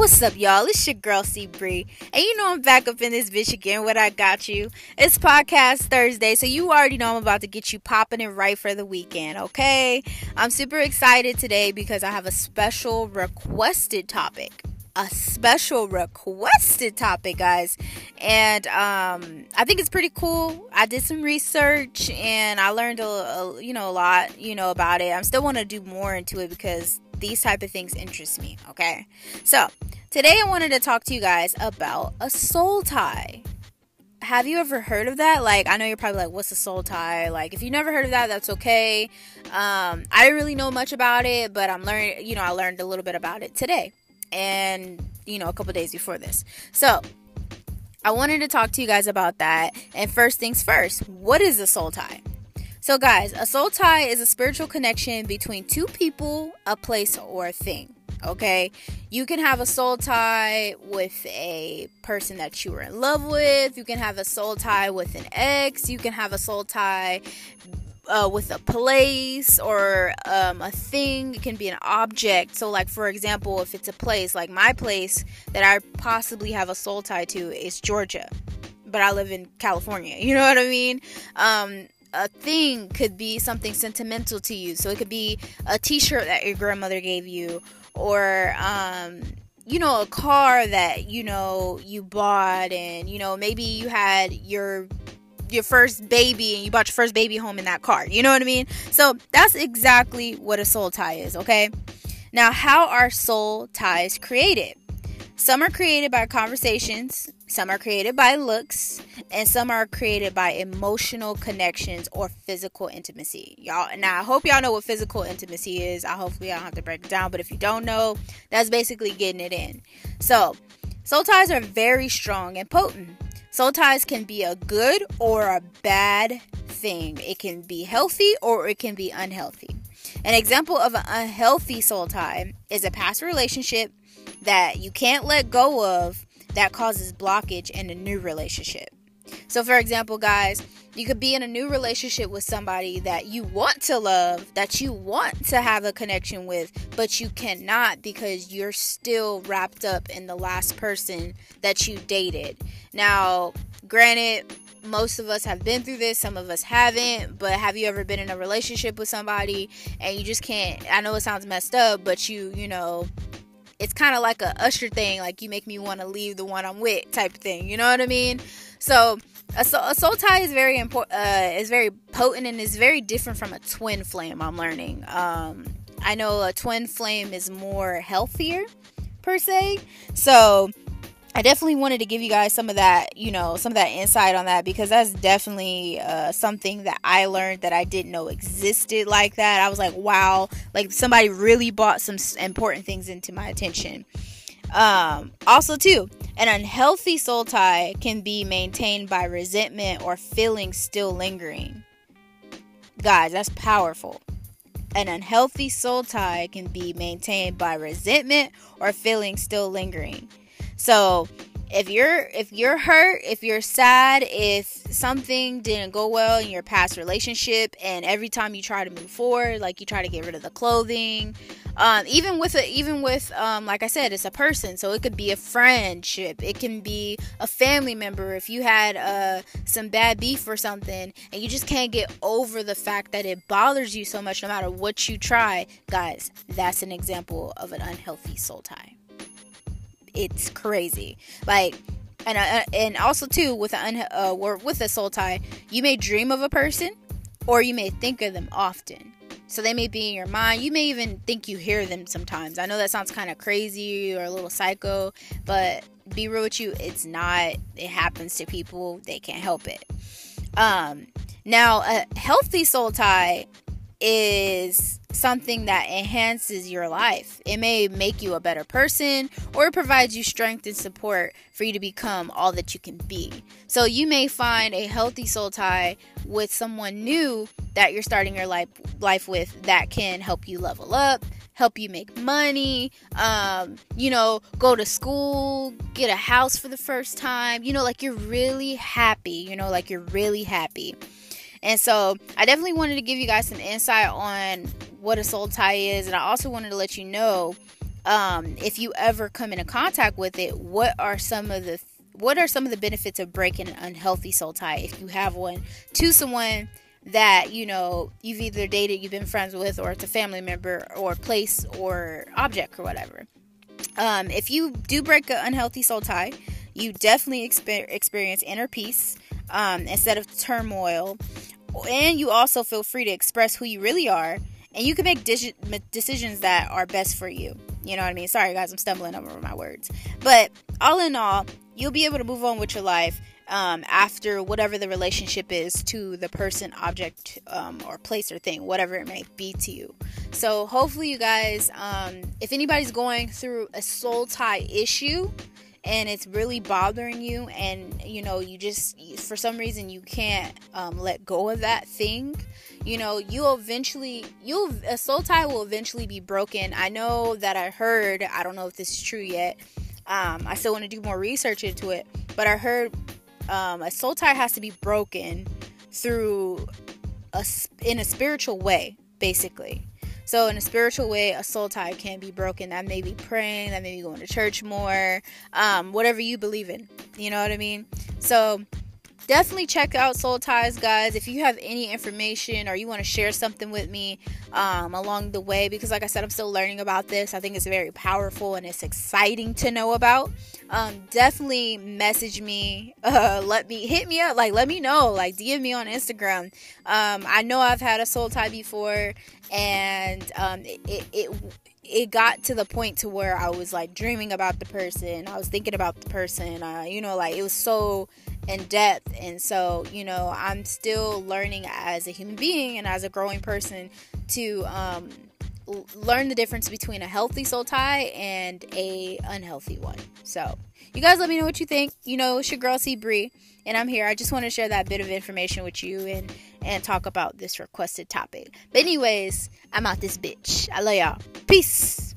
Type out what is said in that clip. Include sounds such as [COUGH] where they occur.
What's up, y'all? It's your girl C Bree, and you know I'm back up in this bitch again. What I got you? It's podcast Thursday, so you already know I'm about to get you popping and right for the weekend. Okay, I'm super excited today because I have a special requested topic. A special requested topic, guys, and um, I think it's pretty cool. I did some research and I learned a, a you know a lot, you know about it. I'm still want to do more into it because these type of things interest me okay? So today i wanted to talk to you guys about a soul tie. Have you ever heard of that? Like i know you're probably like what's a soul tie? Like if you never heard of that that's okay. Um, i didn't really know much about it but i'm learning you know i learned a little bit about it today and you know a couple days before this. So i wanted to talk to you guys about that. And first things first what is a soul tie so, guys, a soul tie is a spiritual connection between two people, a place, or a thing. Okay, you can have a soul tie with a person that you were in love with, you can have a soul tie with an ex, you can have a soul tie uh, with a place or um, a thing. It can be an object. So, like for example, if it's a place, like my place that I possibly have a soul tie to is Georgia, but I live in California. [LAUGHS] You know what I mean? Um, a thing could be something sentimental to you. So it could be a T-shirt that your grandmother gave you, or um, you know, a car that you know you bought, and you know maybe you had your your first baby and you bought your first baby home in that car. You know what I mean? So that's exactly what a soul tie is. Okay. Now, how are soul ties created? Some are created by conversations, some are created by looks, and some are created by emotional connections or physical intimacy. Y'all, now I hope y'all know what physical intimacy is. I hopefully I don't have to break it down, but if you don't know, that's basically getting it in. So, soul ties are very strong and potent. Soul ties can be a good or a bad thing. It can be healthy or it can be unhealthy. An example of an unhealthy soul tie is a past relationship that you can't let go of that causes blockage in a new relationship. So, for example, guys, you could be in a new relationship with somebody that you want to love, that you want to have a connection with, but you cannot because you're still wrapped up in the last person that you dated. Now, granted, most of us have been through this, some of us haven't, but have you ever been in a relationship with somebody and you just can't? I know it sounds messed up, but you, you know, it's kind of like a usher thing like you make me want to leave the one i'm with type thing you know what i mean so a, a soul tie is very important uh, is very potent and is very different from a twin flame i'm learning um, i know a twin flame is more healthier per se so I definitely wanted to give you guys some of that, you know, some of that insight on that because that's definitely uh, something that I learned that I didn't know existed like that. I was like, wow, like somebody really brought some important things into my attention. Um, also, too, an unhealthy soul tie can be maintained by resentment or feelings still lingering. Guys, that's powerful. An unhealthy soul tie can be maintained by resentment or feelings still lingering. So if you're if you're hurt, if you're sad, if something didn't go well in your past relationship, and every time you try to move forward, like you try to get rid of the clothing, um, even with a, even with um, like I said, it's a person, so it could be a friendship, it can be a family member. If you had uh, some bad beef or something, and you just can't get over the fact that it bothers you so much, no matter what you try, guys, that's an example of an unhealthy soul tie it's crazy. Like and uh, and also too with an uh, with a soul tie, you may dream of a person or you may think of them often. So they may be in your mind. You may even think you hear them sometimes. I know that sounds kind of crazy or a little psycho, but be real with you, it's not. It happens to people. They can't help it. Um, now, a healthy soul tie is something that enhances your life. It may make you a better person or it provides you strength and support for you to become all that you can be. So you may find a healthy soul tie with someone new that you're starting your life life with that can help you level up, help you make money, um, you know, go to school, get a house for the first time. You know, like you're really happy, you know, like you're really happy. And so I definitely wanted to give you guys some insight on what a soul tie is, and I also wanted to let you know um, if you ever come into contact with it, what are some of the what are some of the benefits of breaking an unhealthy soul tie if you have one to someone that you know you've either dated, you've been friends with, or it's a family member, or place, or object, or whatever. Um, if you do break an unhealthy soul tie, you definitely exper- experience inner peace um, instead of turmoil, and you also feel free to express who you really are, and you can make de- decisions that are best for you. You know what I mean? Sorry, guys, I'm stumbling over my words. But all in all, you'll be able to move on with your life um, after whatever the relationship is to the person, object, um, or place or thing, whatever it may be to you. So, hopefully, you guys, um, if anybody's going through a soul tie issue, and it's really bothering you and you know you just for some reason you can't um, let go of that thing you know you'll eventually you'll a soul tie will eventually be broken i know that i heard i don't know if this is true yet um, I still want to do more research into it, but I heard um, a soul tie has to be broken through a in a spiritual way, basically. So in a spiritual way, a soul tie can be broken. That may be praying, that may be going to church more, um, whatever you believe in. You know what I mean? So definitely check out Soul Ties, guys. If you have any information or you want to share something with me um, along the way, because like I said, I'm still learning about this. I think it's very powerful and it's exciting to know about. Um, definitely message me. [LAUGHS] Uh, let me hit me up. Like, let me know. Like, DM me on Instagram. Um, I know I've had a soul tie before, and um, it, it, it it got to the point to where I was like dreaming about the person. I was thinking about the person. Uh, you know, like it was so in depth. And so, you know, I'm still learning as a human being and as a growing person to um, l- learn the difference between a healthy soul tie and a unhealthy one. So, you guys let me know what you think. You know, it's your girl C Bree, and I'm here. I just want to share that bit of information with you and and talk about this requested topic. But anyways, I'm out this bitch. I love y'all. Peace.